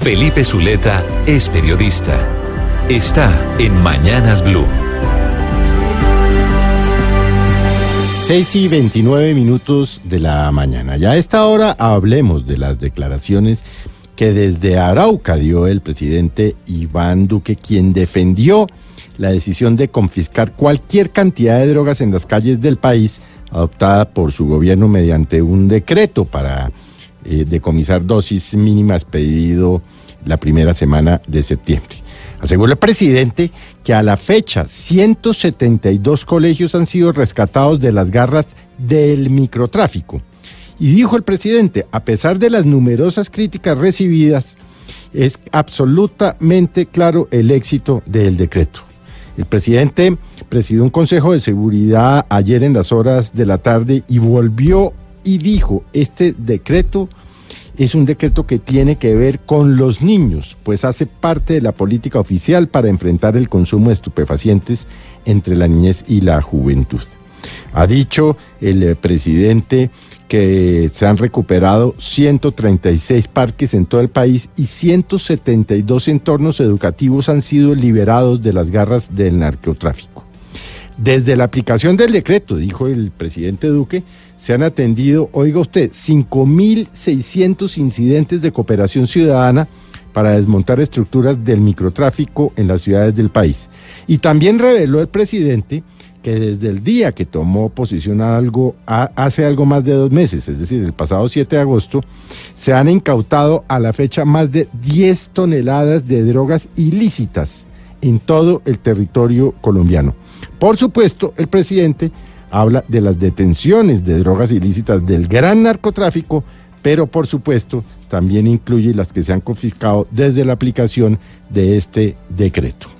Felipe Zuleta es periodista. Está en Mañanas Blue. 6 y 29 minutos de la mañana. Ya a esta hora hablemos de las declaraciones que desde Arauca dio el presidente Iván Duque, quien defendió la decisión de confiscar cualquier cantidad de drogas en las calles del país, adoptada por su gobierno mediante un decreto para eh, decomisar dosis mínimas pedido la primera semana de septiembre. Aseguró el presidente que a la fecha 172 colegios han sido rescatados de las garras del microtráfico. Y dijo el presidente, a pesar de las numerosas críticas recibidas, es absolutamente claro el éxito del decreto. El presidente presidió un consejo de seguridad ayer en las horas de la tarde y volvió y dijo, este decreto es un decreto que tiene que ver con los niños, pues hace parte de la política oficial para enfrentar el consumo de estupefacientes entre la niñez y la juventud. Ha dicho el eh, presidente que se han recuperado 136 parques en todo el país y 172 entornos educativos han sido liberados de las garras del narcotráfico. Desde la aplicación del decreto, dijo el presidente Duque, se han atendido, oiga usted, 5.600 incidentes de cooperación ciudadana para desmontar estructuras del microtráfico en las ciudades del país. Y también reveló el presidente que desde el día que tomó posición algo, hace algo más de dos meses, es decir, el pasado 7 de agosto, se han incautado a la fecha más de 10 toneladas de drogas ilícitas en todo el territorio colombiano. Por supuesto, el presidente habla de las detenciones de drogas ilícitas del gran narcotráfico, pero por supuesto también incluye las que se han confiscado desde la aplicación de este decreto.